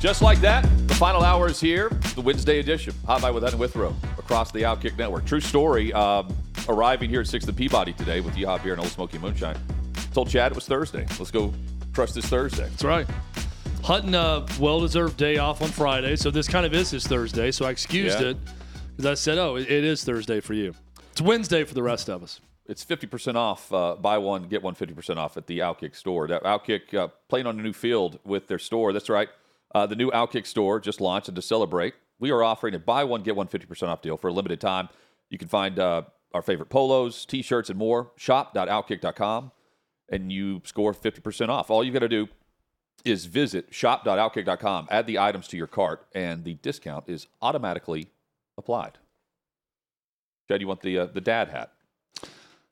Just like that, the final hour is here. The Wednesday edition. Hot Mic with Ed and Withrow across the Outkick Network. True story. Um, arriving here at 6th and Peabody today with Yeehaw Beer and Ole Smoky Moonshine. Told Chad it was Thursday. Let's go crush this Thursday. That's right. Hutton, a well deserved day off on Friday, so this kind of is his Thursday, so I excused Yeah. it because I said, oh, it, it is Thursday for you. It's Wednesday for the rest of us. It's 50% off. Uh, buy one, get one 50% off at the Outkick store. That Outkick uh, playing on a new field with their store. That's right. Uh, the new Outkick store just launched, and to celebrate, we are offering a buy one, get one 50% off deal for a limited time. You can find uh, our favorite polos, t shirts, and more. Shop.outkick.com, and you score 50% off. All you got to do is visit shop.outkick.com, add the items to your cart, and the discount is automatically applied. Chad, you want the, uh, the dad hat?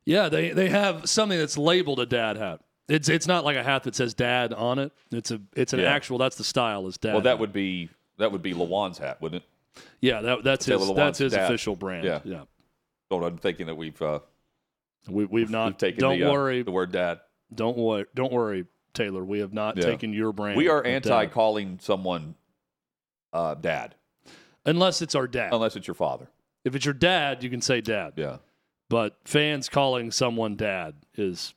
Yeah, they, they have something that's labeled a dad hat. It's it's not like a hat that says dad on it. It's a it's an Yeah. actual. That's the style is dad. Well, that would be that would be Lewan's hat, wouldn't it? yeah. That, that's Taylor his Lewan's that's his dad. official brand. Yeah. yeah. Oh, I'm thinking that we've uh, We, we've not. we've taken don't the, uh, worry. the word dad. Don't worry. Don't worry, Taylor. We have not Yeah. taken your brand. We are anti dad. calling someone uh, dad unless it's our dad. unless it's your father. If it's your dad, you can say dad. Yeah. But fans calling someone dad is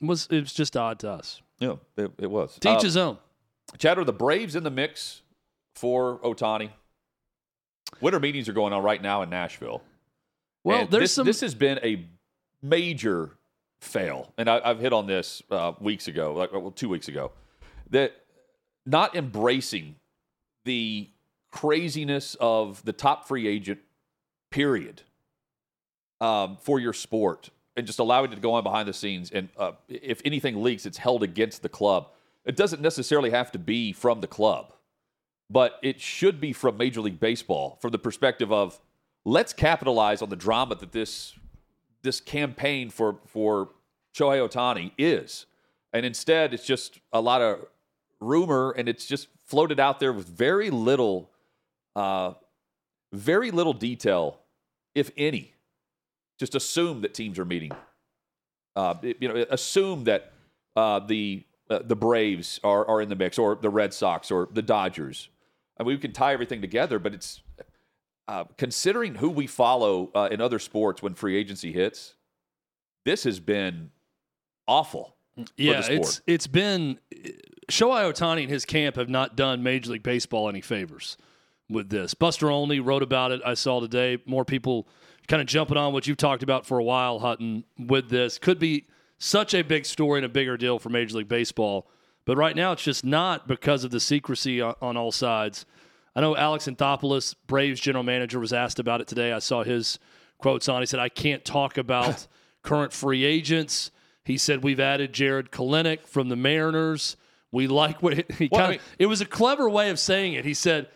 was it was just odd to us. Yeah, it, it was. Teach Uh, his own. Chad, are the Braves in the mix for Ohtani? Winter meetings are going on right now in Nashville. Well, And there's this, some. This has been a major fail, and I, I've hit on this uh, weeks ago, like well, two weeks ago, that not embracing the craziness of the top free agent period um, for your sport, and just allowing it to go on behind the scenes. And uh, if anything leaks, it's held against the club. It doesn't necessarily have to be from the club, but it should be from Major League Baseball from the perspective of let's capitalize on the drama that this this campaign for for Shohei Ohtani is, and instead it's just a lot of rumor, and it's just floated out there with very little, uh, very little detail, if any. Just assume that teams are meeting. Uh, you know, assume that uh, the uh, the Braves are are in the mix, or the Red Sox, or the Dodgers. I mean, we can tie everything together, but it's uh, considering who we follow uh, in other sports when free agency hits, this has been awful. yeah, the it's sport. it's been Shohei Ohtani and his camp have not done Major League Baseball any favors with this. Buster Olney wrote about it. I saw today more people kind of jumping on what you've talked about for a while, Hutton. With this, could be such a big story and a bigger deal for Major League Baseball, but right now it's just not because of the secrecy on, on all sides. I know Alex Anthopoulos, Braves general manager, was asked about it today. I saw his quotes on. He said, "I can't talk about current free agents." He said, "We've added Jarred Kelenic from the Mariners. We like what he Well, I kind mean- of. It was a clever way of saying it. He said."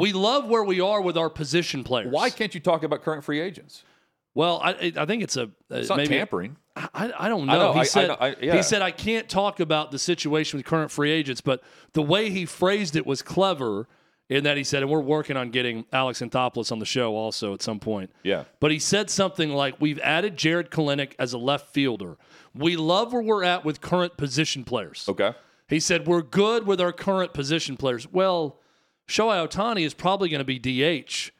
We love where we are with our position players. Why can't you talk about current free agents? Well, I, I think it's a It's not maybe tampering. I, I don't know. I know, He I- I said know, I- yeah. he said I can't talk about the situation with current free agents, but the way he phrased it was clever in that he said, and we're working on getting Alex Anthopoulos on the show also at some point. Yeah. But he said something like, "We've added Jarred Kelenic as a left fielder. We love where we're at with current position players." Okay. He said, We're good with our current position players. Well, Shohei Ohtani is probably going to be DH.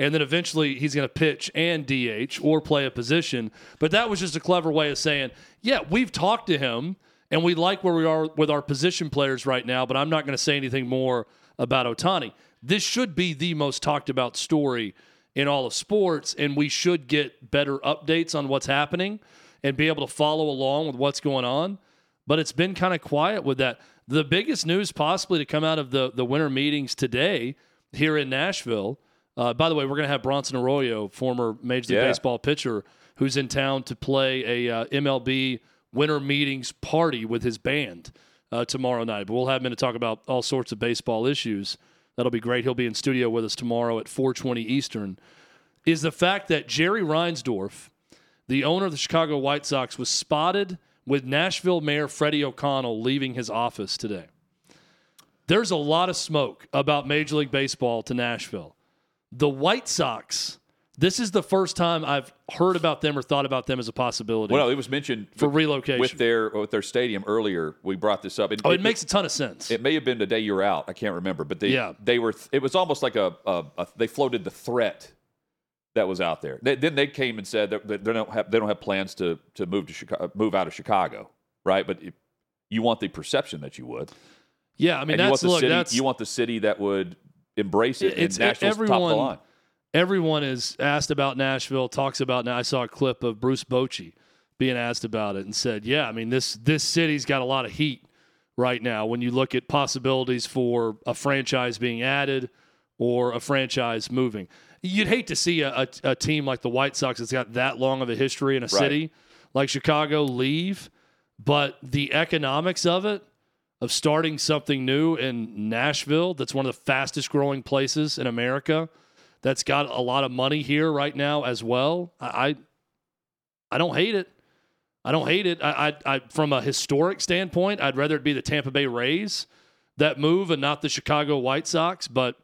And then eventually he's going to pitch and DH or play a position. But that was just a clever way of saying, yeah, we've talked to him and we like where we are with our position players right now, but I'm not going to say anything more about Ohtani. This should be the most talked about story in all of sports, and we should get better updates on what's happening and be able to follow along with what's going on but it's been kind of quiet with that. The biggest news possibly to come out of the, the winter meetings today here in Nashville. Uh, by the way, we're going to have Bronson Arroyo, former Major League Yeah. Baseball pitcher, who's in town to play a uh, MLB winter meetings party with his band uh, tomorrow night. But we'll have him in to talk about all sorts of baseball issues. That'll be great. He'll be in studio with us tomorrow at 4:20 Eastern. Is the fact that Jerry Reinsdorf, the owner of the Chicago White Sox, was spotted with Nashville Mayor Freddie O'Connell leaving his office today. There's a lot of smoke about Major League Baseball to Nashville. The White Sox. This is the first time I've heard about them or thought about them as a possibility. Well, it was mentioned For with- relocation. with their with their stadium earlier. We brought this up. oh, it makes a ton of sense. It may have been the day you're out. I can't remember, but they Yeah. they were. It was almost like a, a, a they floated the threat that was out there. They, then they came and said that that they don't have they don't have plans to to move to Chicago, move out of Chicago, right? But if you want the perception that you would, yeah, I mean and you want the look, city. that's You want the city that would embrace it. It's- and Nashville's top of the everyone- line. everyone is asked about Nashville, talks about now. I saw a clip of Bruce Bochy being asked about it and said, "Yeah, I mean this this city's got a lot of heat right now when you look at possibilities for a franchise being added or a franchise moving. You'd hate to see a, a, a team like the White Sox that's got that long of a history in a city like Chicago leave, but the economics of it." Of starting something new in Nashville, that's one of the fastest growing places in America that's got a lot of money here right now as well. I I, I don't hate it. I don't hate it. I, I, I from a historic standpoint, I'd rather it be the Tampa Bay Rays that move and not the Chicago White Sox. But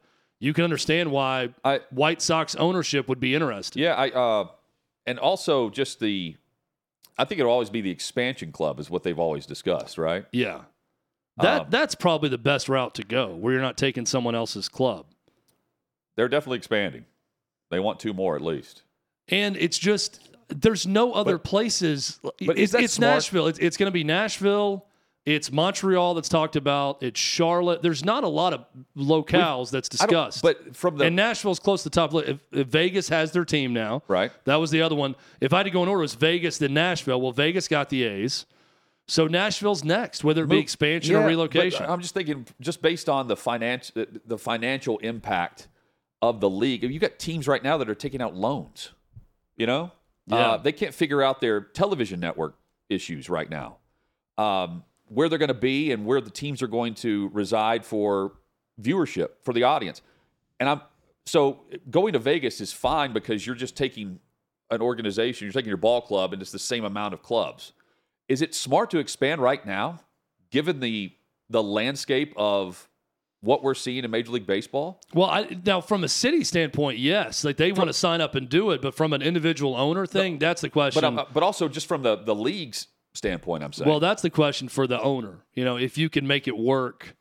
you can understand why I- White Sox ownership would be interested. Yeah, I uh, and also just the, I think it'll always be the expansion club is what they've always discussed, right? Yeah. That Um, that's probably the best route to go, where you're not taking someone else's club. They're definitely expanding. They want two more at least. And it's just there's no other But- places. but it's is that it's smart? Nashville. It's, it's going to be Nashville. It's Montreal that's talked about. It's Charlotte. There's not a lot of locales that's I don't- discussed. But from the and Nashville's close to the top. If, if Vegas has their team now, right, that was the other one. If I had to go in order, it was Vegas then Nashville. Well, Vegas got the A's. So Nashville's next, whether it be expansion Yeah, or relocation. I'm just thinking, just based on the financial the financial impact of the league. You got teams right now that are taking out loans. You know, Yeah. uh, they can't figure out their television network issues right now. Um, where they're going to be and where the teams are going to reside for viewership for the audience. And I'm so going to Vegas is fine because you're just taking an organization, you're taking your ball club, and it's the same amount of clubs. Is it smart to expand right now, given the the landscape of what we're seeing in Major League Baseball? Well, I, now from a city standpoint, yes, like they want to sign up and do it, but from an individual owner thing, that's the question. But um, but also just from the the league's standpoint, I'm saying. well, that's the question for the owner. You know, if you can make it work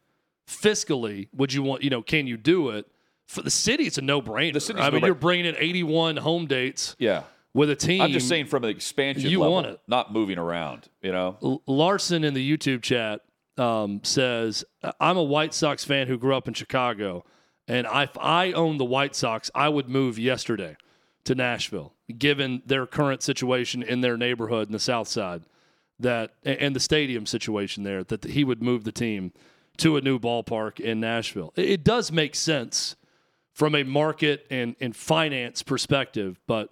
fiscally, would you want? You know, can you do it? For the city, it's a no-brainer. The city's I mean, no-brainer. you're bringing in 81 home dates yeah. with a team. I'm just saying from an expansion You level, want it. not moving around. You know, L- Larson in the YouTube chat um, says, "I'm a White Sox fan who grew up in Chicago, and if I owned the White Sox, I would move yesterday to Nashville, given their current situation in their neighborhood in the South Side, that and the stadium situation there, that he would move the team to a new ballpark in Nashville. It, does make sense from a market and, and finance perspective, but."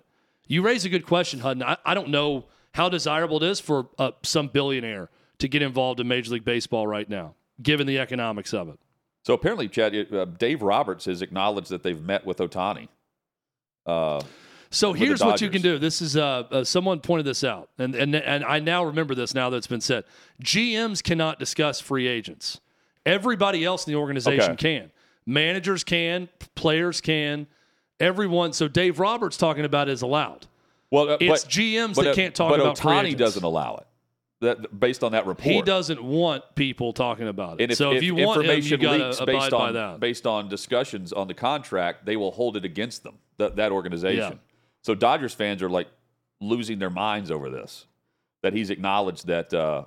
You raise a good question, Hutton. I, I don't know how desirable it is for uh, some billionaire to get involved in Major League Baseball right now, given the economics of it. so apparently, Chad, uh, Dave Roberts has acknowledged that they've met with Ohtani. Uh, So here's what you can do. This is uh, uh, someone pointed this out, and, and and I now remember this now that it's been said. GMs cannot discuss free agents. Everybody else in the organization Okay. can. Managers can. Players can. Everyone. So Dave Roberts talking about it is allowed. well, uh, It's but, GMs but, that uh, can't talk but about free Ohtani doesn't allow it. That based on that report, He doesn't want people talking about it. If, so if, you want him, you information leaks to based on that. based on discussions on the contract, they will hold it against them. That that organization. So Dodgers fans are like losing their minds over this. That he's acknowledged that uh,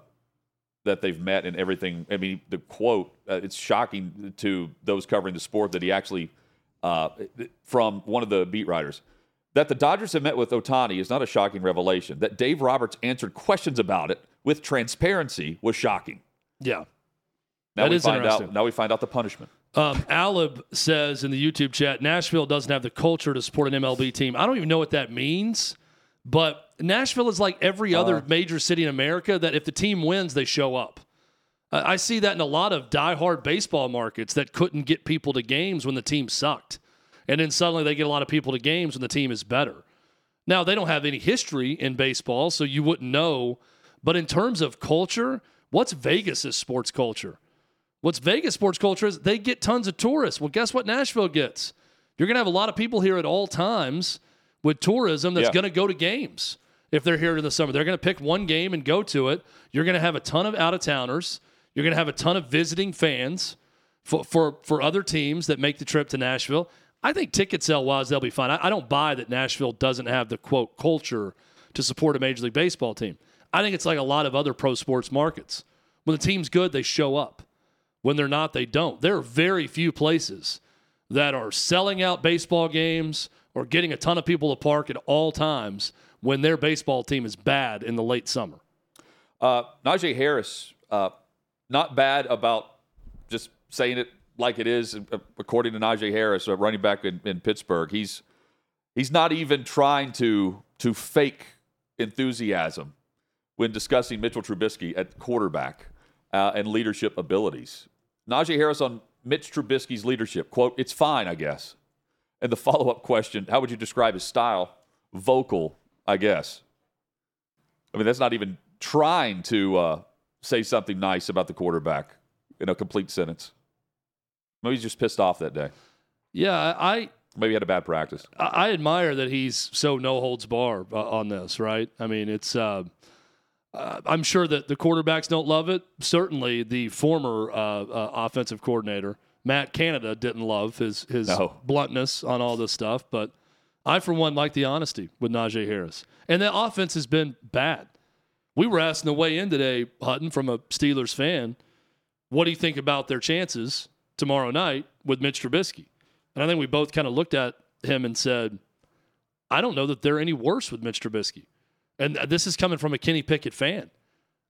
that they've met and everything. I mean, the quote. Uh, it's shocking to those covering the sport that he actually uh, from one of the beat writers. That the Dodgers have met with Ohtani is not a shocking revelation. That Dave Roberts answered questions about it with transparency was shocking. yeah. Now That we is find interesting. out. Now we find out the punishment. Um, Alib says in the YouTube chat, Nashville doesn't have the culture to support an MLB team. I don't even know what that means, but Nashville is like every other Uh. major city in America that if the team wins, they show up. I I see that in a lot of diehard baseball markets that couldn't get people to games when the team sucked. And then suddenly they get a lot of people to games when the team is better. Now, they don't have any history in baseball, so you wouldn't know. But in terms of culture, what's Vegas' sports culture? What's Vegas sports culture is they get tons of tourists. Well, guess what Nashville gets? You're going to have a lot of people here at all times with tourism that's Yeah. going to go to games if they're here in the summer. They're going to pick one game and go to it. You're going to have a ton of out of towners. You're going to have a ton of visiting fans for, for, for other teams that make the trip to Nashville. I think ticket sale wise, they'll be fine. I, I don't buy that Nashville doesn't have the quote culture to support a Major League Baseball team. I think it's like a lot of other pro sports markets. When the team's good, they show up. When they're not, they don't. There are very few places that are selling out baseball games or getting a ton of people to park at all times when their baseball team is bad in the late summer. Uh, Najee Harris, uh, not bad about just saying it like it is, uh, according to Najee Harris, a running back in, in Pittsburgh. He's he's not even trying to to fake enthusiasm when discussing Mitchell Trubisky at quarterback uh, and leadership abilities. Najee Harris on Mitch Trubisky's leadership quote: "It's fine, I guess." And the follow up question: How would you describe his style? Vocal, I guess. I mean, that's not even trying to uh, say something nice about the quarterback in a complete sentence. Maybe he's just pissed off that day. Yeah, I Maybe he had a bad practice. I I admire that he's so no holds bar uh, on this, right? I mean, it's. Uh, uh, I'm sure that the quarterbacks don't love it. Certainly, the former uh, uh, offensive coordinator Matt Canada didn't love his his No. bluntness on all this stuff. But I, for one, like the honesty with Najee Harris, and the offense has been bad. We were asking the way in today, Hutton, from a Steelers fan, what do you think about their chances tomorrow night with Mitch Trubisky? And I think we both kind of looked at him and said, I don't know that they're any worse with Mitch Trubisky. And this is coming from a Kenny Pickett fan.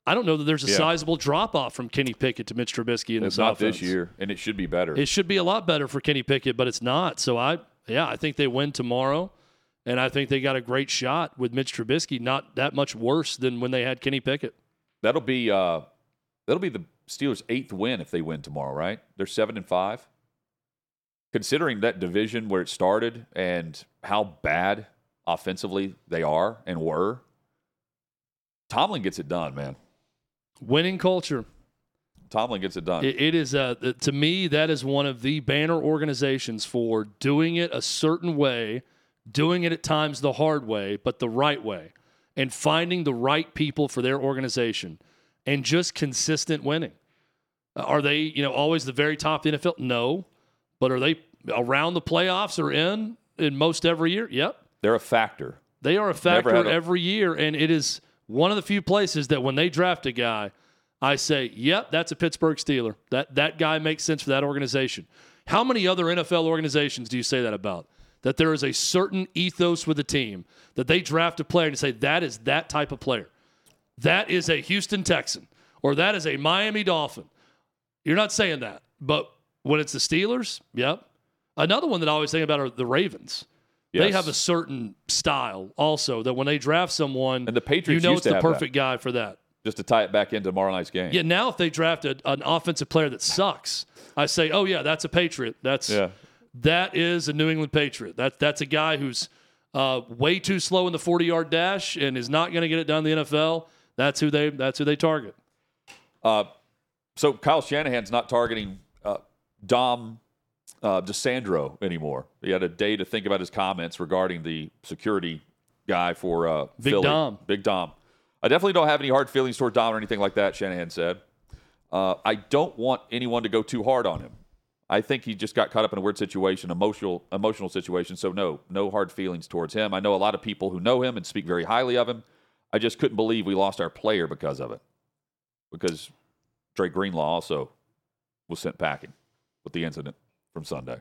I don't know that there's a Yeah. sizable drop off from Kenny Pickett to Mitch Trubisky in It's this not offense. this year, and it should be better. It should be a lot better for Kenny Pickett, but it's not. So I, yeah, I think they win tomorrow, and I think they got a great shot with Mitch Trubisky. Not that much worse than when they had Kenny Pickett. that'll be uh, that'll be the Steelers' eighth win if they win tomorrow. Right? They're seven and five. Considering that division where it started and how bad offensively they are and were, Tomlin gets it done, man. Winning culture. Tomlin gets it done. It, it is uh, to me that is one of the banner organizations for doing it a certain way, doing it at times the hard way, but the right way, and finding the right people for their organization, and just consistent winning. Uh, Are they you know always the very top of the NFL? No, but are they around the playoffs or in in most every year? Yep. They're a factor. They are a factor every year, and it is one of the few places that when they draft a guy, I say, "Yep, that's a Pittsburgh Steeler. That that guy makes sense for that organization." How many other NFL organizations do you say that about? That there is a certain ethos with the team that they draft a player and say that is that type of player. That is a Houston Texan or that is a Miami Dolphin. You're not saying that, but when it's the Steelers, yep. Another one that I always think about are the Ravens. They have a certain style also that when they draft someone, And the Patriots you know it's the have that. perfect guy for that. Just to tie it back into tomorrow night's game. Yeah, now if they draft a, an offensive player that sucks, I say, oh yeah, that's a Patriot. That's Yeah. that is a New England Patriot. That that's a guy who's uh, way too slow in the forty yard dash and is not going to get it done in the NFL. That's who they that's who they target. Uh, so Kyle Shanahan's not targeting uh, Dom uh, DiSandro anymore. He had a day to think about his comments regarding the security guy for uh, Big Philly. Dom. Big Dom. I definitely don't have any hard feelings toward Dom or anything like that. Shanahan said. Uh, I don't want anyone to go too hard on him. I think he just got caught up in a weird situation, emotional emotional situation. So no, no hard feelings towards him. I know a lot of people who know him and speak very highly of him. I just couldn't believe we lost our player because of it. Because Drake Greenlaw also was sent packing with the incident from Sunday.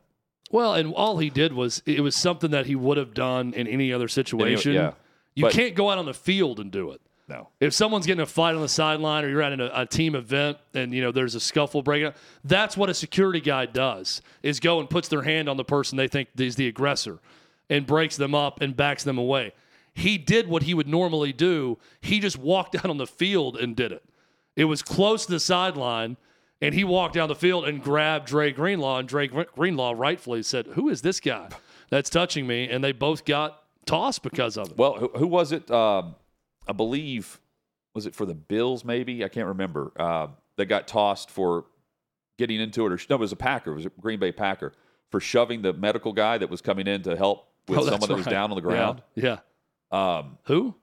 Well, and all he did was it was something that he would have done in any other situation. yeah. You But- can't go out on the field and do it. No. If someone's getting a fight on the sideline or you're at a, a team event and you know there's a scuffle breaking out, that's what a security guy does is go and puts their hand on the person they think is the aggressor and breaks them up and backs them away. He did what he would normally do. He just walked out on the field and did it. It was close to the sideline, and he walked down the field and grabbed Dre Greenlaw, and Dre Greenlaw rightfully said, "Who is this guy that's touching me?" And they both got tossed because of it. Well, who, who was it? Um, I believe was it for the Bills? Maybe I can't remember. Uh, that got tossed for getting into it, or no, it was a Packer. It was a Green Bay Packer for shoving the medical guy that was coming in to help with Oh, someone that was right. down on the ground. Yeah. yeah. Um, Who?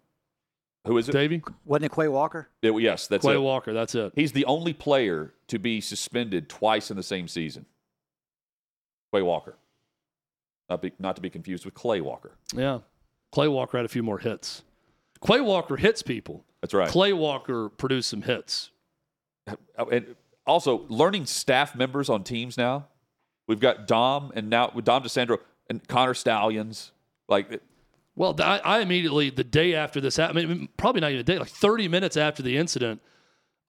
who is it? Davey? Wasn't it Quay Walker? It- yes, that's Quay it. Walker. That's it. He's the only player to be suspended twice in the same season. Quay Walker. Not, be, not to be confused with Clay Walker. Yeah. Clay Walker had a few more hits. Clay Walker hits people. That's right. Clay Walker produced some hits. Oh, and also learning staff members on teams now. We've got Dom and now with Dom DiSandro and Connor Stalions. Like Well, I, I immediately, the day after this happened, I mean, probably not even a day, like 30 minutes after the incident,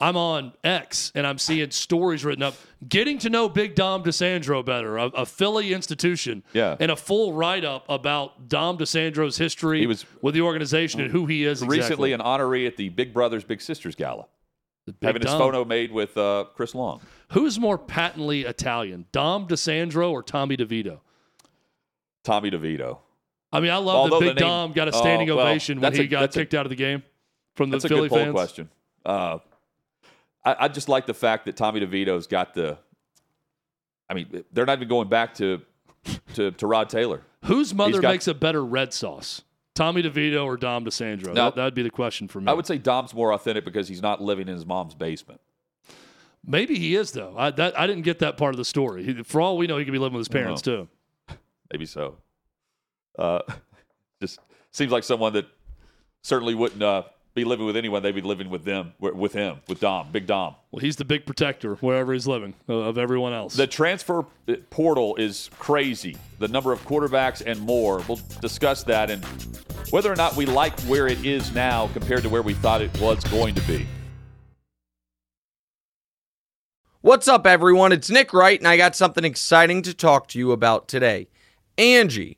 I'm on X and I'm seeing stories written up, getting to know Big Dom DiSandro better, a, a Philly institution, Yeah. and a full write up about Dom DiSandro's history He was- with the organization and who he is. recently exactly. an honoree at the Big Brothers Big Sisters Gala, having his photo made with uh, Chris Long. Who's more patently Italian, Dom DiSandro or Tommy DeVito? Tommy DeVito. I mean, I love Although that the Big name- Dom got a standing well, ovation when he a- got that's a- kicked out of the game from the That's a Philly good poll fans. question. Uh, I, I just like the fact that Tommy DeVito's got the. I mean, they're not even going back to to, to Rod Taylor. Whose mother got- makes a better red sauce? Tommy DeVito or Dom DiSandro? Now- that would be the question for me. I would say Dom's more authentic because he's not living in his mom's basement. Maybe he is though. I that I didn't get that part of the story. He, for all we know, he could be living with his parents too. Maybe so. Uh, just seems like someone that certainly wouldn't uh, be living with anyone. They'd be living with them, with him, with Dom, Big Dom. Well, he's the big protector wherever he's living uh, of everyone else. The transfer portal is crazy. The number of quarterbacks and more. We'll discuss that and whether or not we like where it is now compared to where we thought it was going to be. What's up, everyone? It's Nick Wright, and I got something exciting to talk to you about today. Angie,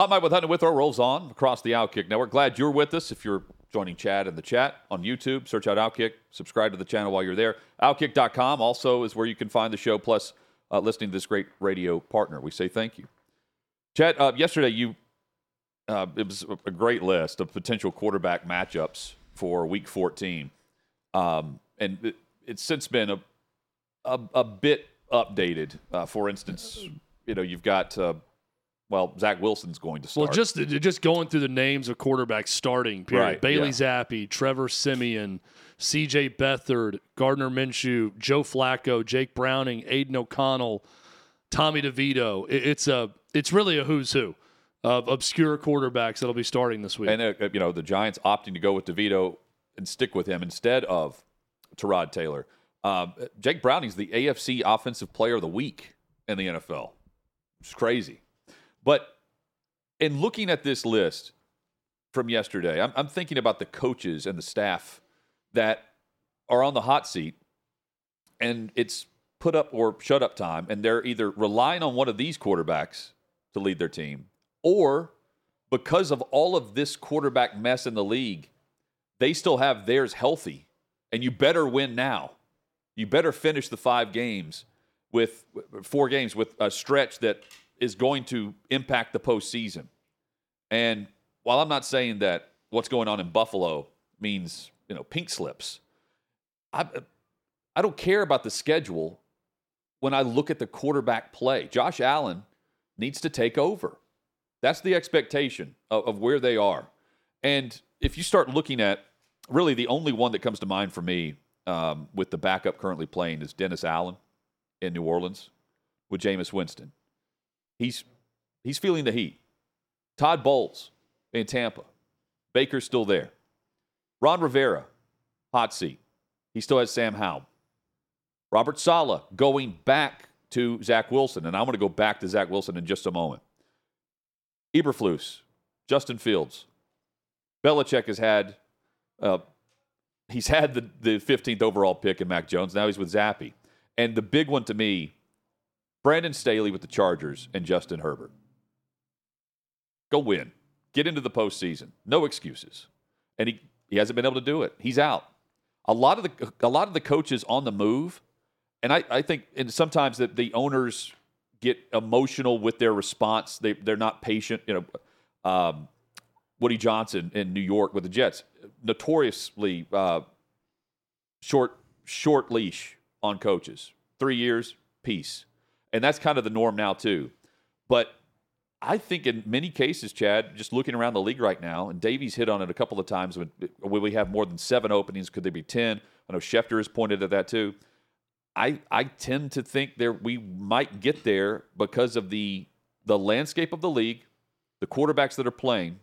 Hot Mic with Hunter Withrow rolls on across the Outkick Network. Glad you're with us. If you're joining Chad in the chat on YouTube, search out Outkick, subscribe to the channel while you're there. Outkick.com also is where you can find the show, plus uh, listening to this great radio partner. We say thank you. Chad, uh, yesterday you uh, it was a great list of potential quarterback matchups for Week 14, um, and it, it's since been a a, a bit updated. Uh, for instance, you know you've got uh, well Zach Wilson's going to start. Well, just just going through the names of quarterbacks starting. Period. Right, Bailey yeah. Zappe, Trevor Siemian, C.J. Beathard, Gardner Minshew, Joe Flacco, Jake Browning, Aidan O'Connell, Tommy DeVito. It, it's a it's really a who's who of obscure quarterbacks that'll be starting this week. and uh, you know the Giants opting to go with DeVito and stick with him instead of Tyrod Taylor. Um, Jake Browning's the AFC Offensive Player of the Week in the NFL. It's crazy, but in looking at this list from yesterday, I'm, I'm thinking about the coaches and the staff that are on the hot seat, and it's put up or shut up time, and they're either relying on one of these quarterbacks to lead their team, or because of all of this quarterback mess in the league, they still have theirs healthy, and you better win now. You better finish the five games with four games with a stretch that is going to impact the postseason. And while I'm not saying that what's going on in Buffalo means you know pink slips, I I don't care about the schedule when I look at the quarterback play. Josh Allen needs to take over. That's the expectation of, of where they are. And if you start looking at really the only one that comes to mind for me um, with the backup currently playing is Dennis Allen in New Orleans with Jameis Winston. He's he's feeling the heat. Todd Bowles in Tampa. Baker's still there. Ron Rivera, hot seat. He still has Sam Howell. Robert Saleh going back to Zach Wilson, and I'm going to go back to Zach Wilson in just a moment. Eberflus, Justin Fields. Belichick has had uh, he's had the, the 15th overall pick in Mac Jones. Now he's with Zappe. And the big one to me, Brandon Staley with the Chargers and Justin Herbert. Go win. Get into the postseason. No excuses. And he, he hasn't been able to do it. He's out. A lot of the a lot of the coaches on the move, and I, I think and sometimes that the owners get emotional with their response. They they're not patient. You know, um, Woody Johnson in New York with the Jets, notoriously uh, short short leash on coaches. Three years, peace, and that's kind of the norm now too. But I think in many cases, Chad, just looking around the league right now, and Davies hit on it a couple of times. When, when we have more than seven openings, could there be ten? I know Schefter has pointed at that too. I I tend to think there we might get there because of the the landscape of the league, the quarterbacks that are playing,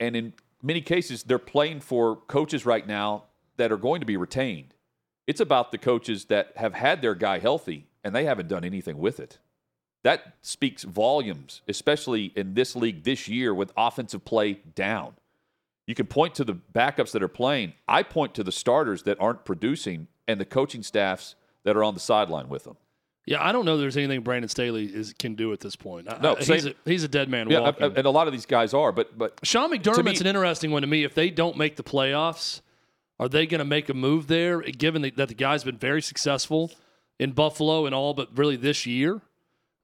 and in many cases they're playing for coaches right now that are going to be retained. It's about the coaches that have had their guy healthy and they haven't done anything with it. That speaks volumes, especially in this league this year with offensive play down. You can point to the backups that are playing. I point to the starters that aren't producing and the coaching staffs that are on the sideline with them. Yeah, I don't know there's anything Brandon Staley is, can do at this point. No, I, he's, a, he's a dead man yeah, walking. and a lot of these guys are, but but Sean McDermott's me- an interesting one to me. If they don't make the playoffs, are they going to make a move there? Given that the guy's been very successful in Buffalo and all, but really this year,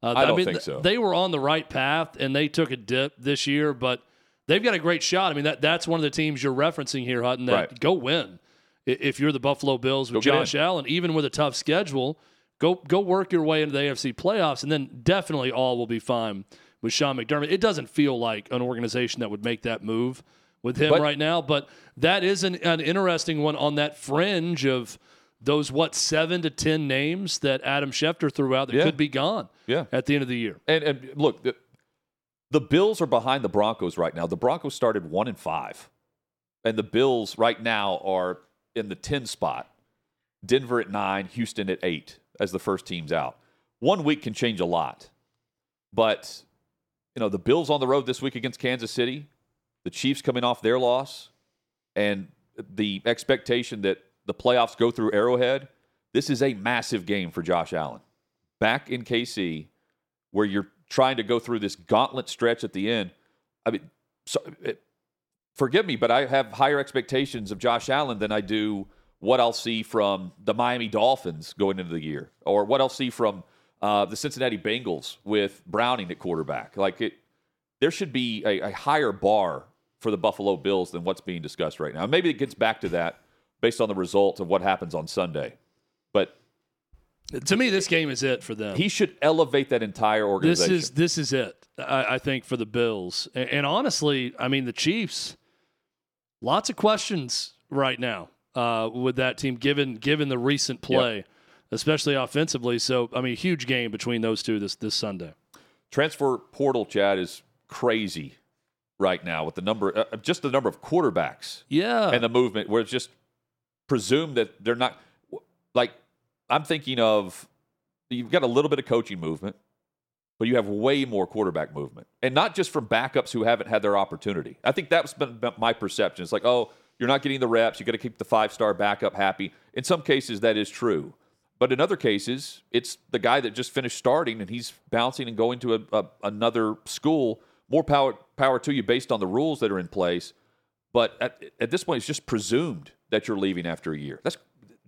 uh, I don't mean, think so. They were on the right path and they took a dip this year, but they've got a great shot. I mean, that that's one of the teams you're referencing here, Hutton. That Right. go win if you're the Buffalo Bills with Go Josh. Allen, even with a tough schedule. Go go work your way into the AFC playoffs, and then definitely all will be fine with Sean McDermott. It doesn't feel like an organization that would make that move with him But- right now, but that is an, an interesting one on that fringe of those what seven to ten names that Adam Schefter threw out that Yeah. could be gone Yeah. at the end of the year. And, and look, the, the Bills are behind the Broncos right now. The Broncos started one and five, and the Bills right now are in the ten spot. Denver at nine, Houston at eight as the first teams out. One week can change a lot, but you know the Bills on the road this week against Kansas City, the Chiefs coming off their loss, and the expectation that the playoffs go through Arrowhead. This is a massive game for Josh Allen. Back in KC, where you're trying to go through this gauntlet stretch at the end. I mean, so, it, forgive me, but I have higher expectations of Josh Allen than I do what I'll see from the Miami Dolphins going into the year, or what I'll see from uh, the Cincinnati Bengals with Browning at quarterback. Like it, there should be a, a higher bar for the Buffalo Bills than what's being discussed right now. Maybe it gets back to that based on the results of what happens on Sunday, but To me, this game is it for them. he should elevate that entire organization. this is this is it. I, I think for the Bills, and, and honestly, I mean the Chiefs. Lots of questions right now uh, with that team, given given the recent play, especially offensively. So, I mean, huge game between those two this this Sunday. transfer portal Chad is crazy right now with the number uh, just the number of quarterbacks Yeah, and the movement where it's just presumed that they're not like I'm thinking of you've got a little bit of coaching movement but you have way more quarterback movement. And not just from backups who haven't had their opportunity. I think that's been my perception. It's like oh you're not getting the reps. You got to keep the five star backup happy. In some cases that is true. But in other cases it's the guy that just finished starting and he's bouncing and going to a, a, another school. More power power to you based on the rules that are in place. But at, at this point, it's just presumed that you're leaving after a year. That's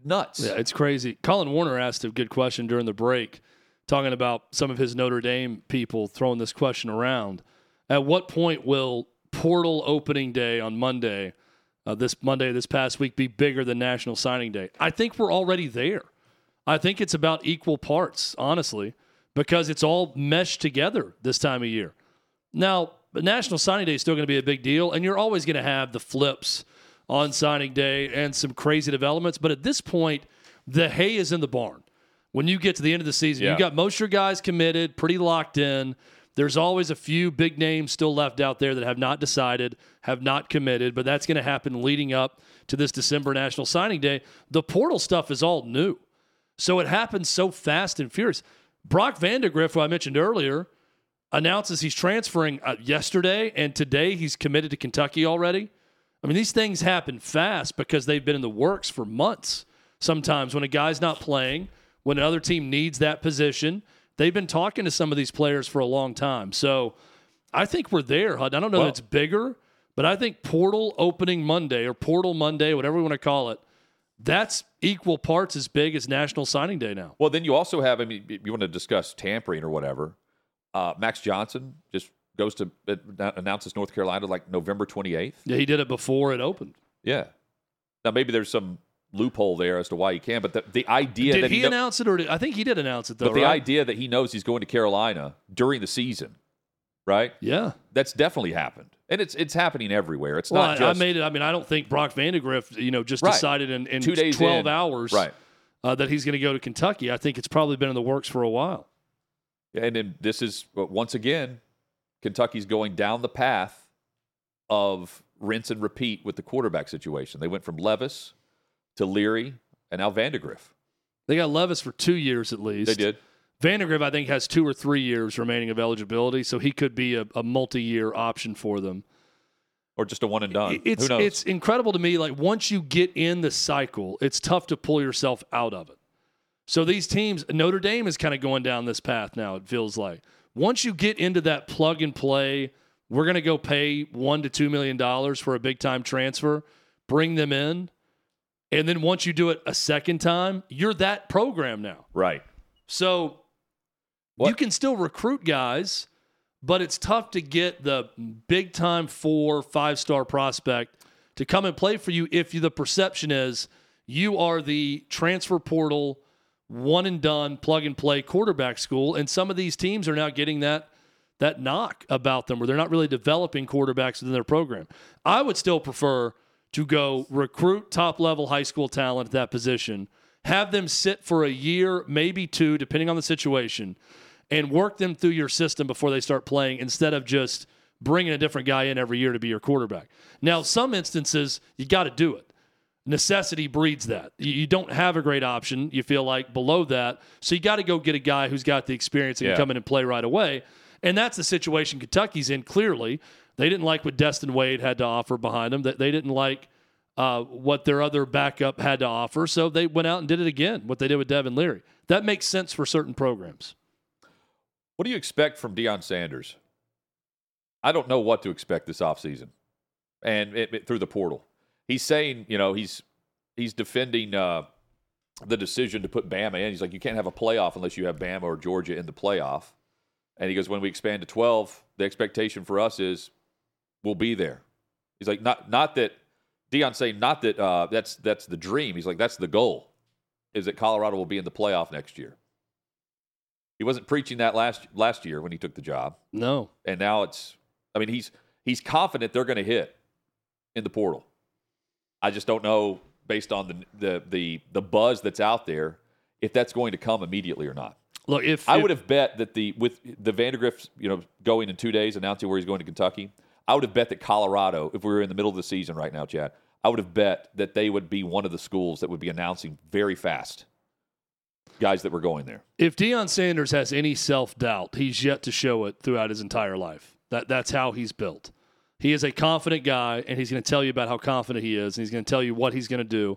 nuts. Yeah, it's crazy. Colin Warner asked a good question during the break, talking about some of his Notre Dame people throwing this question around. At what point will portal opening day on Monday, uh, this Monday, this past week, be bigger than National Signing Day? I think we're already there. I think it's about equal parts, honestly, because it's all meshed together this time of year. Now, National Signing Day is still going to be a big deal, and you're always going to have the flips on signing day and some crazy developments. But at this point, the hay is in the barn. When you get to the end of the season, Yeah. you got most of your guys committed, pretty locked in. There's always a few big names still left out there that have not decided, have not committed, but that's going to happen leading up to this December National Signing Day. The portal stuff is all new. So it happens so fast and furious. Brock Vandagriff, who I mentioned earlier, announces he's transferring uh, yesterday, and today he's committed to Kentucky already. I mean, these things happen fast because they've been in the works for months. Sometimes when a guy's not playing, when another team needs that position, they've been talking to some of these players for a long time. So I think we're there, Hud. I don't know Well- that it's bigger, but I think portal opening Monday or portal Monday, whatever we want to call it, that's equal parts as big as National Signing Day now. Well, then you also have, I mean, you want to discuss tampering or whatever. Uh, Max Johnson just goes to uh, announces North Carolina like November 28th. Yeah, he did it before it opened. Yeah. Now, maybe there's some loophole there as to why he can, but the, the idea did that he, kno- announce it, or did, I think he did announce it though? but the right? idea that he knows he's going to Carolina during the season, right? yeah. That's definitely happened, and it's it's happening everywhere. It's Well, not I, just I made it. I mean, I don't think Brock Vandagriff, you know, just Right. decided in, in Two days 12 in. hours right. uh, that he's going to go to Kentucky. I think it's probably been in the works for a while. And then this is once again, Kentucky's going down the path of rinse and repeat with the quarterback situation. They went from Levis to Leary and now Vandagriff. They got Levis for two years at least. They did. Vandagriff, I think, has two or three years remaining of eligibility, so he could be a, a multi-year option for them. Or just a one and done. It's it's incredible to me. Like once you get in the cycle, it's tough to pull yourself out of it. So these teams, Notre Dame is kind of going down this path now. It feels like once you get into that plug and play, we're going to go pay one to two million dollars for a big time transfer, bring them in, and then once you do it a second time, you're that program now. right. So What- you can still recruit guys, but it's tough to get the big time four, five star prospect to come and play for you if you, the perception is you are the transfer portal, one and done, plug and play quarterback school. And some of these teams are now getting that that knock about them where they're not really developing quarterbacks within their program. I would still prefer to go recruit top level high school talent at that position, have them sit for a year, maybe two, depending on the situation, and work them through your system before they start playing instead of just bringing a different guy in every year to be your quarterback. Now, some instances, you got to do it. Necessity breeds that. You don't have a great option, you feel like, below that. So you got to go get a guy who's got the experience and Yeah. can come in and play right away. And that's the situation Kentucky's in, clearly. They didn't like what Destin Wade had to offer behind them. That They didn't like uh, what their other backup had to offer. So they went out and did it again, what they did with Devin Leary. That makes sense for certain programs. What do you expect from Deion Sanders? I don't know what to expect this offseason and it, it- through the portal. He's saying, you know, he's he's defending uh, the decision to put Bama in. He's like, you can't have a playoff unless you have Bama or Georgia in the playoff. And he goes, when we expand to 12, the expectation for us is we'll be there. He's like, not not that Deion saying not that uh, that's that's the dream. He's like, that's the goal, is that Colorado will be in the playoff next year. He wasn't preaching that last last year when he took the job, No. and now it's. I mean, he's he's confident they're going to hit in the portal. I just don't know based on the the the the buzz that's out there if that's going to come immediately or not. Look, if I if- would have bet that the with the Vandagriff, you know, going in two days, announcing where he's going to Kentucky. I would have bet that Colorado, if we were in the middle of the season right now, Chad, I would have bet that they would be one of the schools that would be announcing very fast guys that were going there. if Deion Sanders has any self doubt, he's yet to show it throughout his entire life. That that's how he's built. He is a confident guy, and he's going to tell you about how confident he is, and he's going to tell you what he's going to do.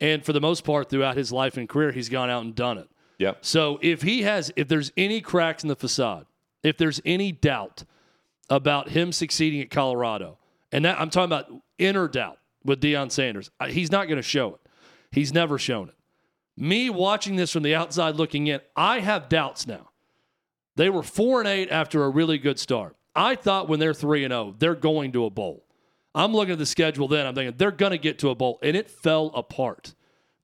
And for the most part, throughout his life and career, he's gone out and done it. Yep. So if he has, if there's any cracks in the facade, if there's any doubt, about him succeeding at Colorado, and that I'm talking about inner doubt with Deion Sanders. He's not going to show it. He's never shown it. Me watching this from the outside looking in, I have doubts now. They were four and eight after a really good start. I thought when they're three and zero, they're going to a bowl. I'm looking at the schedule then. I'm thinking they're going to get to a bowl, and it fell apart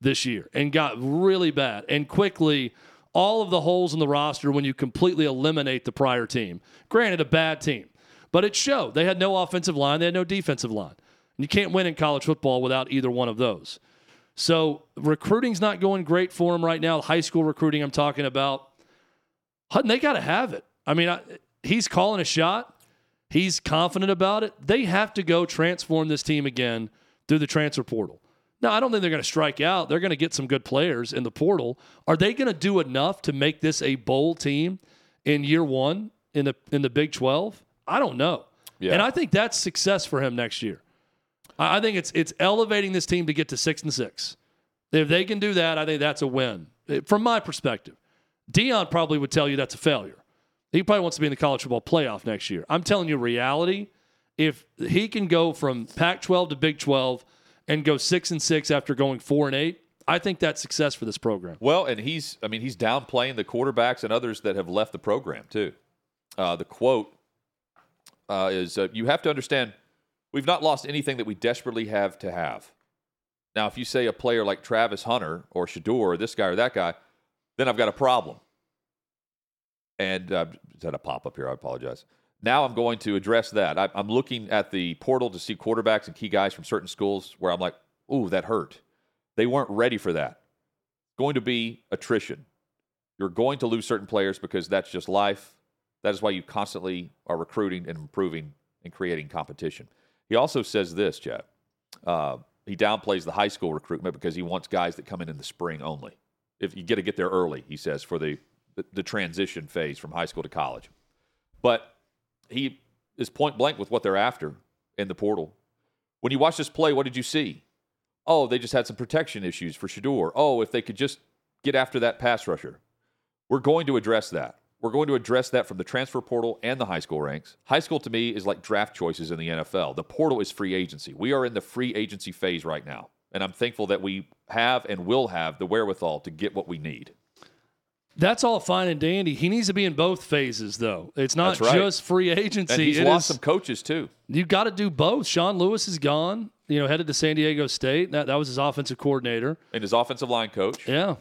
this year and got really bad. And quickly, all of the holes in the roster when you completely eliminate the prior team. Granted, a bad team, but it showed. They had no offensive line, they had no defensive line. And you can't win in college football without either one of those. So recruiting's not going great for them right now. High school recruiting, I'm talking about. Hutton, they got to have it. I mean, I, he's calling a shot. He's confident about it. They have to go transform this team again through the transfer portal. Now, I don't think they're going to strike out. They're going to get some good players in the portal. Are they going to do enough to make this a bowl team in year one in the in the Big Twelve? I don't know. Yeah. And I think that's success for him next year. I think it's it's elevating this team to get to six and six. If they can do that, I think that's a win from my perspective. Deion probably would tell you that's a failure. He probably wants to be in the college football playoff next year. I'm telling you, reality. If he can go from Pac-12 to Big 12 and go six and six after going four and eight, I think that's success for this program. Well, and he's, I mean, he's downplaying the quarterbacks and others that have left the program too. Uh, the quote uh, is, uh, "You have to understand, we've not lost anything that we desperately have to have." Now, if you say a player like Travis Hunter or Shedeur or this guy or that guy, then I've got a problem. And uh, is that a pop up here? I apologize. Now I'm going to address that. I, I'm looking at the portal to see quarterbacks and key guys from certain schools where I'm like, ooh, that hurt. They weren't ready for that. Going to be attrition. You're going to lose certain players because that's just life. That is why you constantly are recruiting and improving and creating competition. He also says this, Chad. Uh, he downplays the high school recruitment because he wants guys that come in in the spring only. If you get to get there early, he says, for the, the, transition phase from high school to college. But he is point blank with what they're after in the portal. When you watch this play, what did you see? Oh, they just had some protection issues for Shedeur. Oh, if they could just get after that pass rusher. We're going to address that. We're going to address that from the transfer portal and the high school ranks. High school to me is like draft choices in the NFL. The portal is free agency. We are in the free agency phase right now. And I'm thankful that we have and will have the wherewithal to get what we need. That's all fine and dandy. He needs to be in both phases, though. It's not right. just free agency. And he's it lost is, some coaches too. You've got to do both. Sean Lewis is gone. You know, headed to San Diego State. That that was his offensive coordinator and his offensive line coach. Yeah,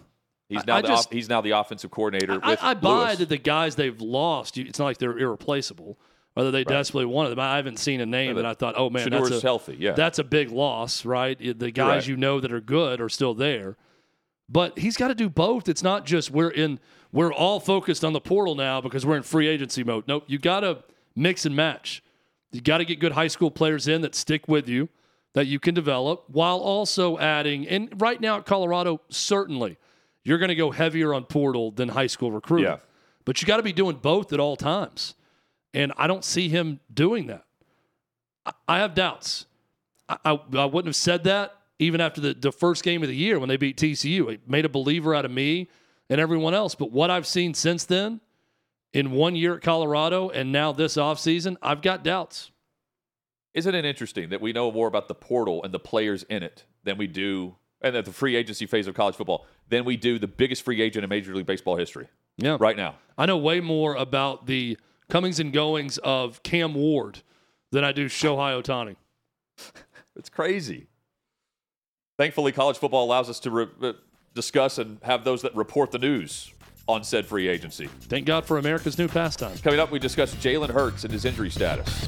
he's now I, the just, he's now the offensive coordinator. I, I buy that the guys they've lost. It's not like they're irreplaceable. Whether they right. desperately wanted them, I haven't seen a name that I thought, oh man, that's a, healthy. Yeah, that's a big loss, right? The guys right. you know that are good are still there. But he's got to do both. It's not just we're in we're all focused on the portal now because we're in free agency mode. Nope, you got to mix and match. You got to get good high school players in that stick with you that you can develop while also adding and right now at Colorado certainly you're going to go heavier on portal than high school recruiting. Yeah. But you got to be doing both at all times. And I don't see him doing that. I, have doubts. I, I, I wouldn't have said that even after the, the first game of the year when they beat TCU. It made a believer out of me and everyone else. But what I've seen since then, in one year at Colorado and now this offseason, I've got doubts. Isn't it interesting that we know more about the portal and the players in it than we do, and at the free agency phase of college football, than we do the biggest free agent in Major League Baseball history? Yeah. Right now. I know way more about the comings and goings of Cam Ward than I do Shohei Ohtani. it's crazy. Thankfully, college football allows us to re- uh, discuss and have those that report the news on said free agency. Thank God for America's new pastime. Coming up, we discuss Jalen Hurts and his injury status.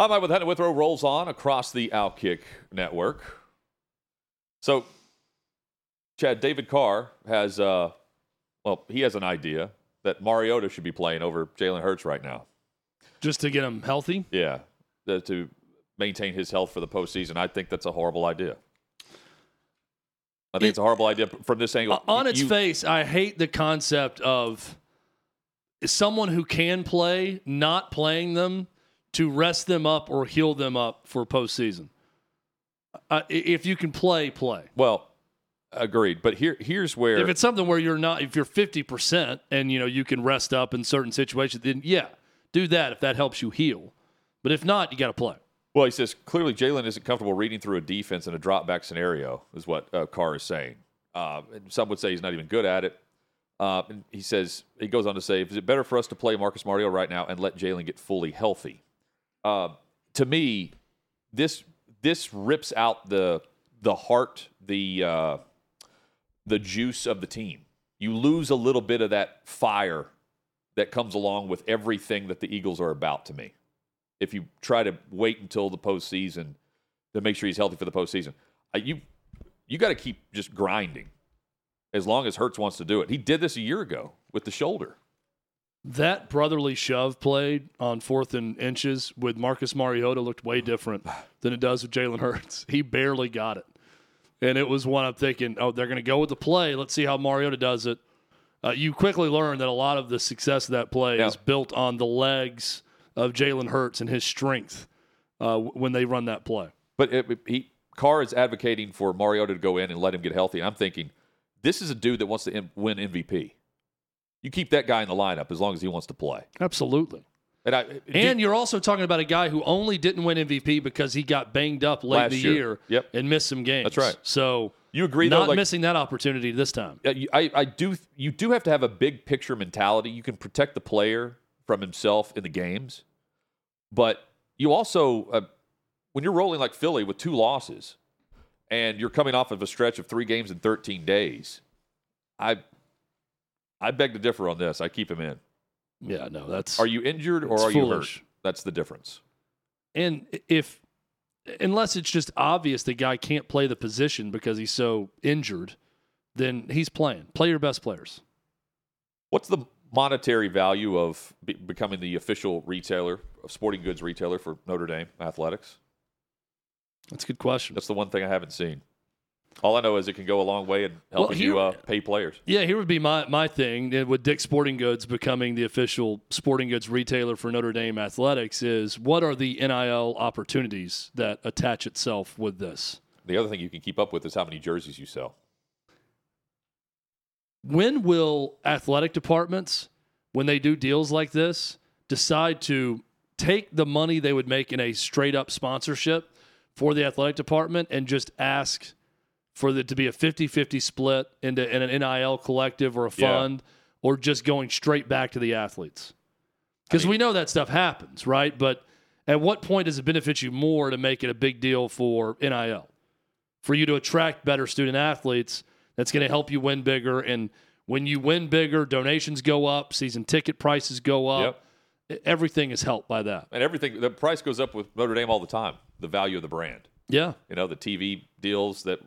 Hot Mic with Henry Withrow rolls on across the Outkick network. So, Chad, David Carr has, uh, well, he has an idea that Mariota should be playing over Jalen Hurts right now. Just to get him healthy? Yeah, the, to maintain his health for the postseason. I think that's a horrible idea. I think It- it's a horrible idea from this angle. On its You- face, I hate the concept of someone who can play not playing them to rest them up or heal them up for postseason. Uh, if you can play, play. Well, agreed. But here, here's where If it's something where you're not, if you're 50% and you know you can rest up in certain situations, then yeah, do that if that helps you heal. But if not, you got to play. Well, he says clearly Jalen isn't comfortable reading through a defense in a drop back scenario, is what uh, Carr is saying. Uh, and some would say he's not even good at it. Uh, and he says, he goes on to say, is it better for us to play Marcus Mariota right now and let Jalen get fully healthy? Uh, to me, this this rips out the the heart, the uh, the juice of the team. You lose a little bit of that fire that comes along with everything that the Eagles are about to me if you try to wait until the postseason to make sure he's healthy for the postseason. Uh, you you got to keep just grinding as long as Hurts wants to do it. He did this a year ago with the shoulder. That brotherly shove played on fourth and inches with Marcus Mariota looked way different than it does with Jalen Hurts. He barely got it. And it was one I'm thinking, oh, they're going to go with the play. Let's see how Mariota does it. Uh, you quickly learn that a lot of the success of that play Yeah. is built on the legs of Jalen Hurts and his strength uh, when they run that play. But it, he Carr is advocating for Mariota to go in and let him get healthy. I'm thinking this is a dude that wants to win MVP. You keep that guy in the lineup as long as he wants to play. Absolutely. And I And you're also talking about a guy who only didn't win MVP because he got banged up late in the year. year Yep. and missed some games. That's right. So you agree though, not like, missing that opportunity this time. You- I, I do. You do have to have a big picture mentality. You can protect the player from himself in the games, but you also, uh, when you're rolling like Philly with two losses, and you're coming off of a stretch of three games in 13 days, I, I beg to differ on this. I keep him in. Yeah, no, that's Are you injured or are you hurt? That's the difference. and if unless it's just obvious the guy can't play the position because he's so injured, then he's playing. Play your best players. What's the monetary value of be- becoming the official retailer, of sporting goods retailer for Notre Dame athletics? That's a good question. That's the one thing I haven't seen. All I know is it can go a long way in Well, helping here- you uh, pay players. Yeah, here would be my, my thing with Dick's Sporting Goods becoming the official sporting goods retailer for Notre Dame athletics is what are the NIL opportunities that attach itself with this? The other thing you can keep up with is how many jerseys you sell. when will athletic departments when they do deals like this decide to take the money they would make in a straight up sponsorship for the athletic department and just ask for it to be a 50-50 split into in an NIL collective or a Yeah. fund or just going straight back to the athletes because we know that stuff happens right but at what point does it benefit you more to make it a big deal for NIL for you to attract better student athletes that's going to help you win bigger and when you win bigger donations go up season ticket prices go up E- everything is helped by that And everything, the price goes up with Notre Dame all the time. The value of the brand. yeah You know, the TV deals that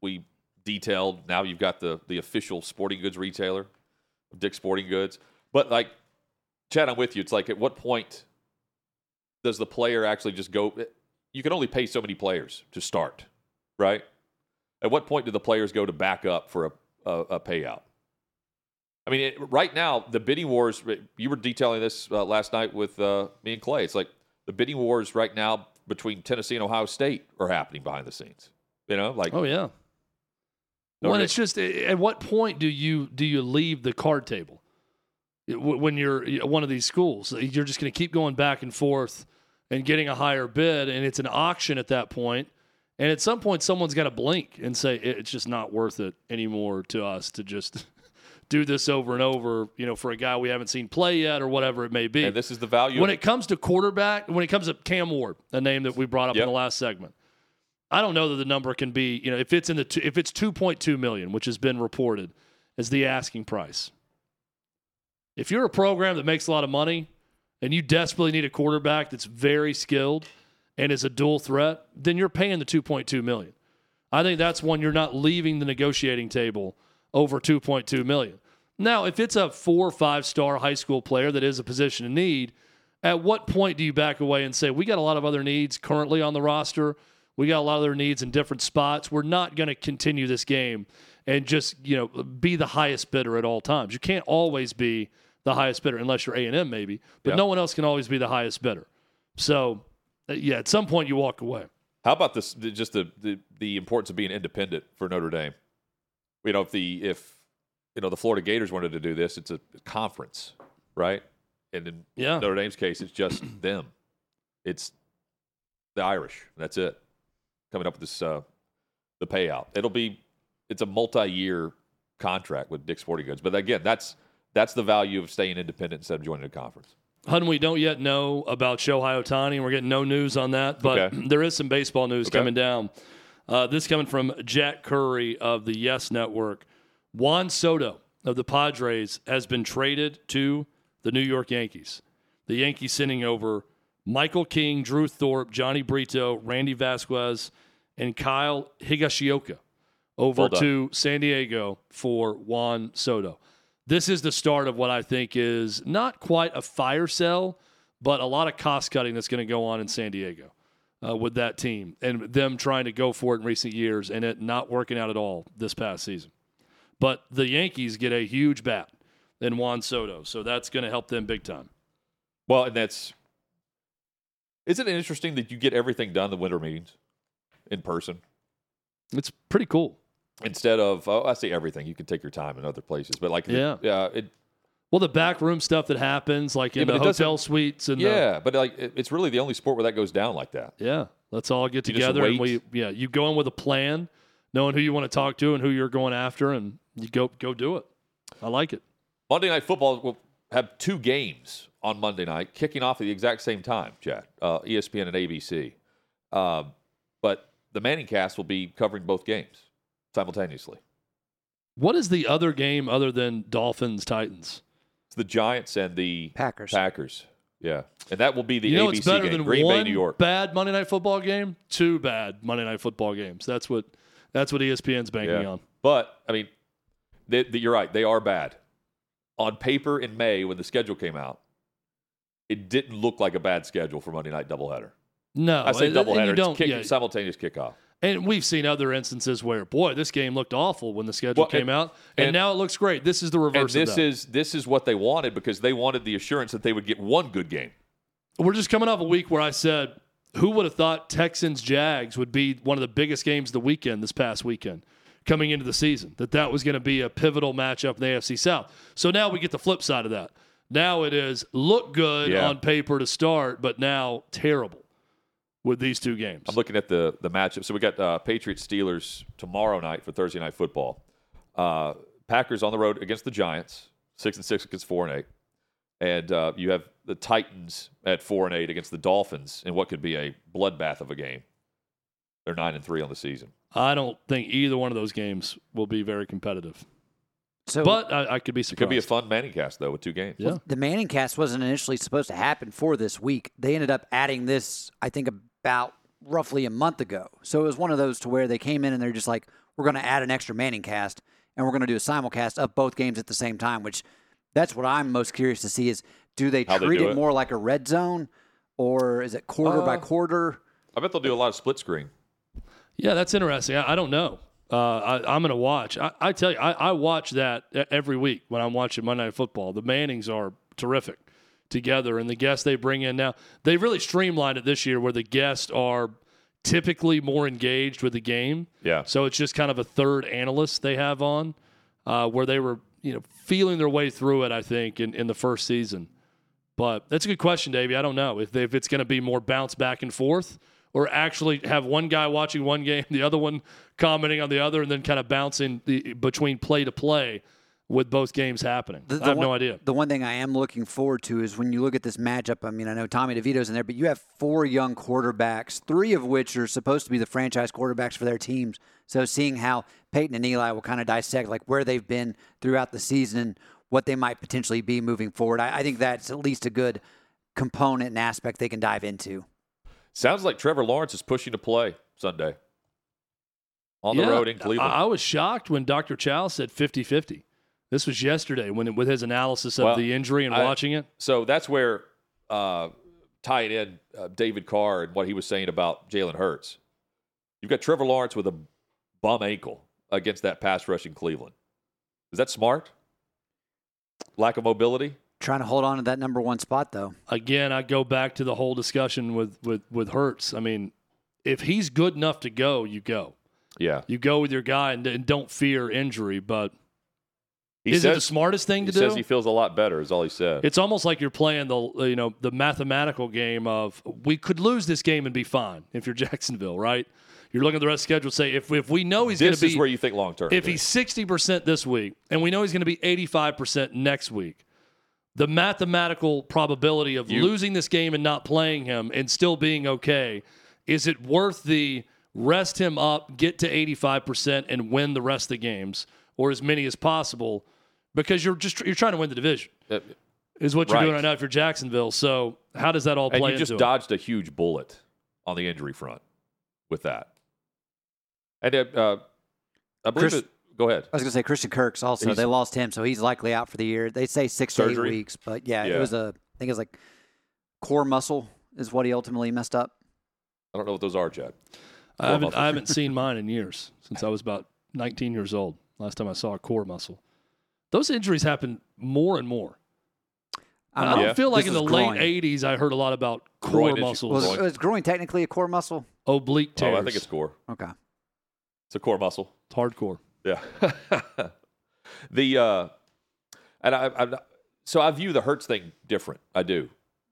we detailed. Now you've got the the official sporting goods retailer, Dick's Sporting Goods. But like, Chad, I'm with you. It's like, at what point does the player actually just go? You can only pay so many players to start, right? At what point do the players go to back up for a, a, a payout? I mean, it, right now, the bidding wars, you were detailing this uh, last night with uh, me and Clay. It's like the bidding wars right now between Tennessee and Ohio State are happening behind the scenes. You know, like, oh yeah No, well it's just at what point do you do you leave the card table when you're one of these schools uh, you're just going to keep going back and forth and getting a higher bid and it's an auction at that point. and at some point someone's got to blink and say it's just not worth it anymore to us to just do this over and over you know for a guy we haven't seen play yet or whatever it may be and this is the value. when of it comes to quarterback, when it comes to Cam Ward, a name that we brought up Yep. in the last segment, I don't know that the number can be, you know, if it's in the two, if it's 2.2 million, which has been reported as the asking price. If you're a program that makes a lot of money and you desperately need a quarterback that's very skilled and is a dual threat, then you're paying the 2.2 million. I think that's one you're not leaving the negotiating table over 2.2 million. Now, if it's a four or five star high school player that is a position of need, at what point do you back away and say, we got a lot of other needs currently on the roster? We got a lot of their needs in different spots. We're not going to continue this game and just, you know, be the highest bidder at all times. You can't always be the highest bidder unless you're A&M maybe, but Yeah. no one else can always be the highest bidder. So, uh, yeah, at some point you walk away. How about this? Just the, the the importance of being independent for Notre Dame. You know, if the if you know the Florida Gators wanted to do this, it's a conference, right? And in Yeah. Notre Dame's case, it's just them. It's the Irish. That's it. Coming up with this uh, the payout. It'll be it's a multi-year contract with Dick's Sporting Goods. But again, that's that's the value of staying independent instead of joining a conference. Hun, we don't yet know about Shohei Ohtani, and we're getting no news on that, but Okay. there is some baseball news Okay. coming down. Uh, this coming from Jack Curry of the Yes Network. Juan Soto of the Padres has been traded to the New York Yankees. The Yankees sending over Michael King, Drew Thorpe, Jhony Brito, Randy Vasquez, and Kyle Higashioka over Well to San Diego for Juan Soto. This is the start of what I think is not quite a fire sale, but a lot of cost cutting that's going to go on in San Diego uh, with that team and them trying to go for it in recent years and it not working out at all this past season. But the Yankees get a huge bat in Juan Soto, so that's going to help them big time. Well, and that's isn't it interesting that you get everything done the winter meetings in person It's pretty cool. instead of oh, I say everything. You can take your time in other places, but like the- Yeah. yeah, it, Well, the backroom stuff that happens, like in Yeah, the hotel suites, and the, yeah, but like it, it's really the only sport where that goes down like that. Yeah, let's all get You together and we yeah, you go in with a plan, knowing who you want to talk to and who you're going after and you go go do it. I like it. Monday Night Football will have two games on Monday night, kicking off at the exact same time, Chad. Uh, ESPN and ABC. Um, but the Manning cast will be covering both games simultaneously. What is the other game other than Dolphins Titans? It's the Giants and the Packers. Packers. Yeah. And that will be the you know ABC it's better game. than Green one Bay, New York. bad Monday night football game, two bad Monday night football games. That's what that's what ESPN's banking on. But I mean, they, they- you're right. They are bad. On paper, in May when the schedule came out, it didn't look like a bad schedule for Monday night doubleheader. No, I say doubleheader. It's kick, yeah, simultaneous kickoff. and we've seen other instances where, boy, this game looked awful when the schedule Well, came and- out, and, and- now it looks great. This is the reverse. this of that. is this is what they wanted because they wanted the assurance that they would get one good game. We're just coming off a week where I said, who would have thought Texans Jags would be one of the biggest games of the weekend this past weekend coming into the season? That that was going to be a pivotal matchup in the AFC South. So now we get the flip side of that. Now it is look good Yeah. on paper to start, but now terrible with these two games. I'm looking at the the matchup. So we got uh, Patriots Steelers tomorrow night for Thursday night football. Uh, Packers on the road against the Giants, six and six against four and eight, and uh, you have the Titans at four and eight against the Dolphins in what could be a bloodbath of a game. They're nine and three on the season. I don't think either one of those games will be very competitive, So but I, I could be It could be a fun Manning cast though with two games. Yeah. the Manning cast wasn't initially supposed to happen for this week. They ended up adding this, I think, about roughly a month ago. So it was one of those to where they came in and they're just like, we're going to add an extra Manning cast and we're going to do a simulcast of both games at the same time, which that's what I'm most curious to see is do they How they treat do it, it. more like a red zone or is it quarter by Uh, quarter? I bet they'll do a lot of split screen. Yeah, that's interesting. I, I don't know. Uh, I, I'm going to watch. I, I tell you, I, I watch that every week when I'm watching Monday Night Football. The Mannings are terrific together, and the guests they bring in now, they really streamlined it this year where the guests are typically more engaged with the game. Yeah. So it's just kind of a third analyst they have on, uh, where they were, you know, feeling their way through it. I think in, in the first season. But that's a good question, Davey. I don't know if, if it's going to be more bounce back and forth or actually have one guy watching one game, the other one commenting on the other, and then kind of bouncing the, between play to play with both games happening. The- the I have one, no idea. The one thing I am looking forward to is when you look at this matchup. I mean, I know Tommy DeVito's in there, but you have four young quarterbacks, three of which are supposed to be the franchise quarterbacks for their teams. So seeing how Peyton and Eli will kind of dissect like where they've been throughout the season and what they might potentially be moving forward, I, I think that's at least a good component and aspect they can dive into. Sounds like Trevor Lawrence is pushing to play Sunday on the Yeah, road in Cleveland. I, I was shocked when Dr. Chao said 50 50. This was yesterday when with his analysis of Well, the injury and I- watching it. so that's where uh, tying in uh, David Carr and what he was saying about Jalen Hurts. You've got Trevor Lawrence with a bum ankle against that pass rushing Cleveland. Is that smart? Lack of mobility? Trying to hold on to that number one spot, though. Again, I go back to the whole discussion with with with Hurts. I mean, if he's good enough to go, you go. Yeah. You go with your guy and, and don't fear injury. But He is it the smartest thing to says do? he says he feels a lot better, is all he said. It's almost like you're playing the you know the mathematical game of we could lose this game and be fine if you're Jacksonville, right? You're looking at the rest of the schedule. Say if if we know he's going to be this is where you think long term. if he's sixty percent this week and we know he's going to be eighty five percent next week, the mathematical probability of You- losing this game and not playing him and still being okay is it worth the rest him up, get to eighty five percent, and win the rest of the games or as many as possible because you're just you're trying to win the division Uh, is what you're Right. doing right now if you're Jacksonville. So how does that all play and play you just into it? dodged a huge bullet on the injury front with that. And uh, uh, I believe Chris- it. Go ahead. I was going to say Christian Kirk's also. He's- they lost him, so he's likely out for the year. They say six to eight weeks, but yeah, Yeah. it was a. I think it was like core muscle is what he ultimately messed up. I don't know what those are, Chad. I haven't. I haven't seen mine in years since I was about 19 years old. Last time I saw a core muscle. Those injuries happen more and more. I don't don't. Yeah. feel like This in the was late 80s I heard a lot about core Groin muscles, Was, Groin. was groin technically a core muscle? oblique tears. Oh, I think it's core. Okay. It's a core muscle. It's hardcore. Yeah. the uh, and I, I so I view the Hurts thing different. I do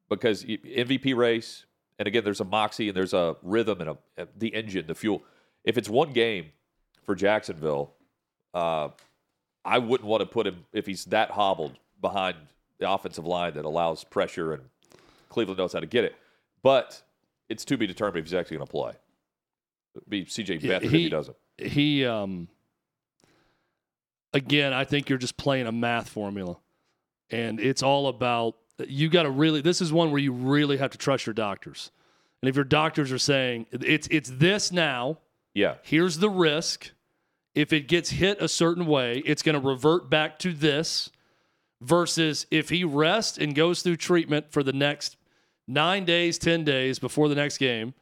because MVP race, and again, there's a moxie and there's a rhythm and a the engine, the fuel. If it's one game for Jacksonville, uh, I wouldn't want to put him if he's that hobbled behind the offensive line that allows pressure and Cleveland knows how to get it. But it's to be determined if he's actually going to play. It'd be CJ Beathard if he he- doesn't. He um again, I think you're just playing a math formula. And it's all about you got to really this is one where you really have to trust your doctors. And if your doctors are saying it's it's this now, Yeah. here's the risk. If it gets hit a certain way, it's going to revert back to this. Versus if he rests and goes through treatment for the next nine days, 10 days before the next game,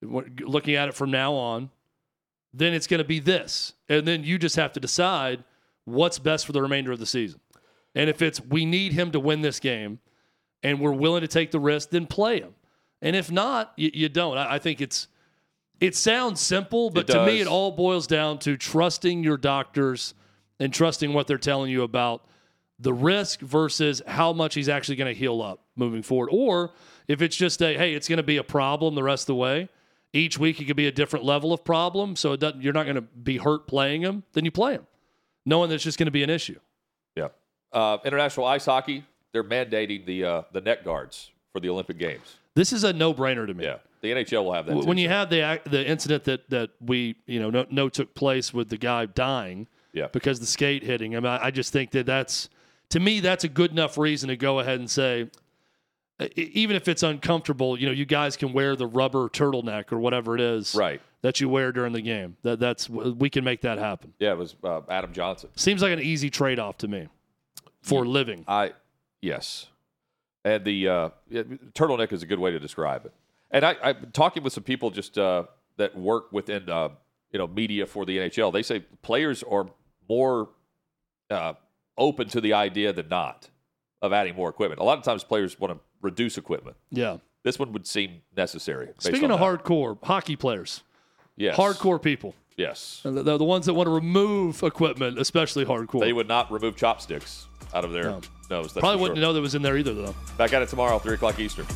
looking at it from now on, then it's going to be this. And then you just have to decide what's best for the remainder of the season. And if it's we need him to win this game and we're willing to take the risk, then play him. And if not, you, you don't. I, I think it's it sounds simple, but to me, it all boils down to trusting your doctors and trusting what they're telling you about the risk versus how much he's actually going to heal up moving forward. Or if it's just a hey, it's going to be a problem the rest of the way. Each week it could be a different level of problem, so it doesn't, you're not going to be hurt playing him. Then you play him, knowing that it's just going to be an issue. Yeah. Uh, international ice hockey, they're mandating the uh, the net guards for the Olympic Games. This is a no-brainer to me. Yeah. The NHL will have that. W- too, when you so- have the the incident that that we you know know, know took place with the guy dying Yeah. because the skate hitting him, I, I just think that that's to me that's a good enough reason to go ahead and say, even if it's uncomfortable, you know, you guys can wear the rubber turtleneck or whatever it is Right. That you wear during the game. That that's we can make that happen. Yeah, it was uh, Adam Johnson. Seems like an easy trade off to me for living. I yes, and the uh, yeah, turtleneck is a good way to describe it. And I, I'm talking with some people just uh, that work within uh, you know media for the NHL. They say players are more uh, open to the idea than not of adding more equipment. A lot of times, players want to reduce equipment. Yeah. This one would seem necessary. Speaking of that. hardcore hockey players, yes. hardcore people, yes, and they're the ones that want to remove equipment, especially hardcore. they would not remove chopsticks out of their No. nose. Probably wouldn't sure. know that was in there either, though. Back at it tomorrow, three o'clock Eastern.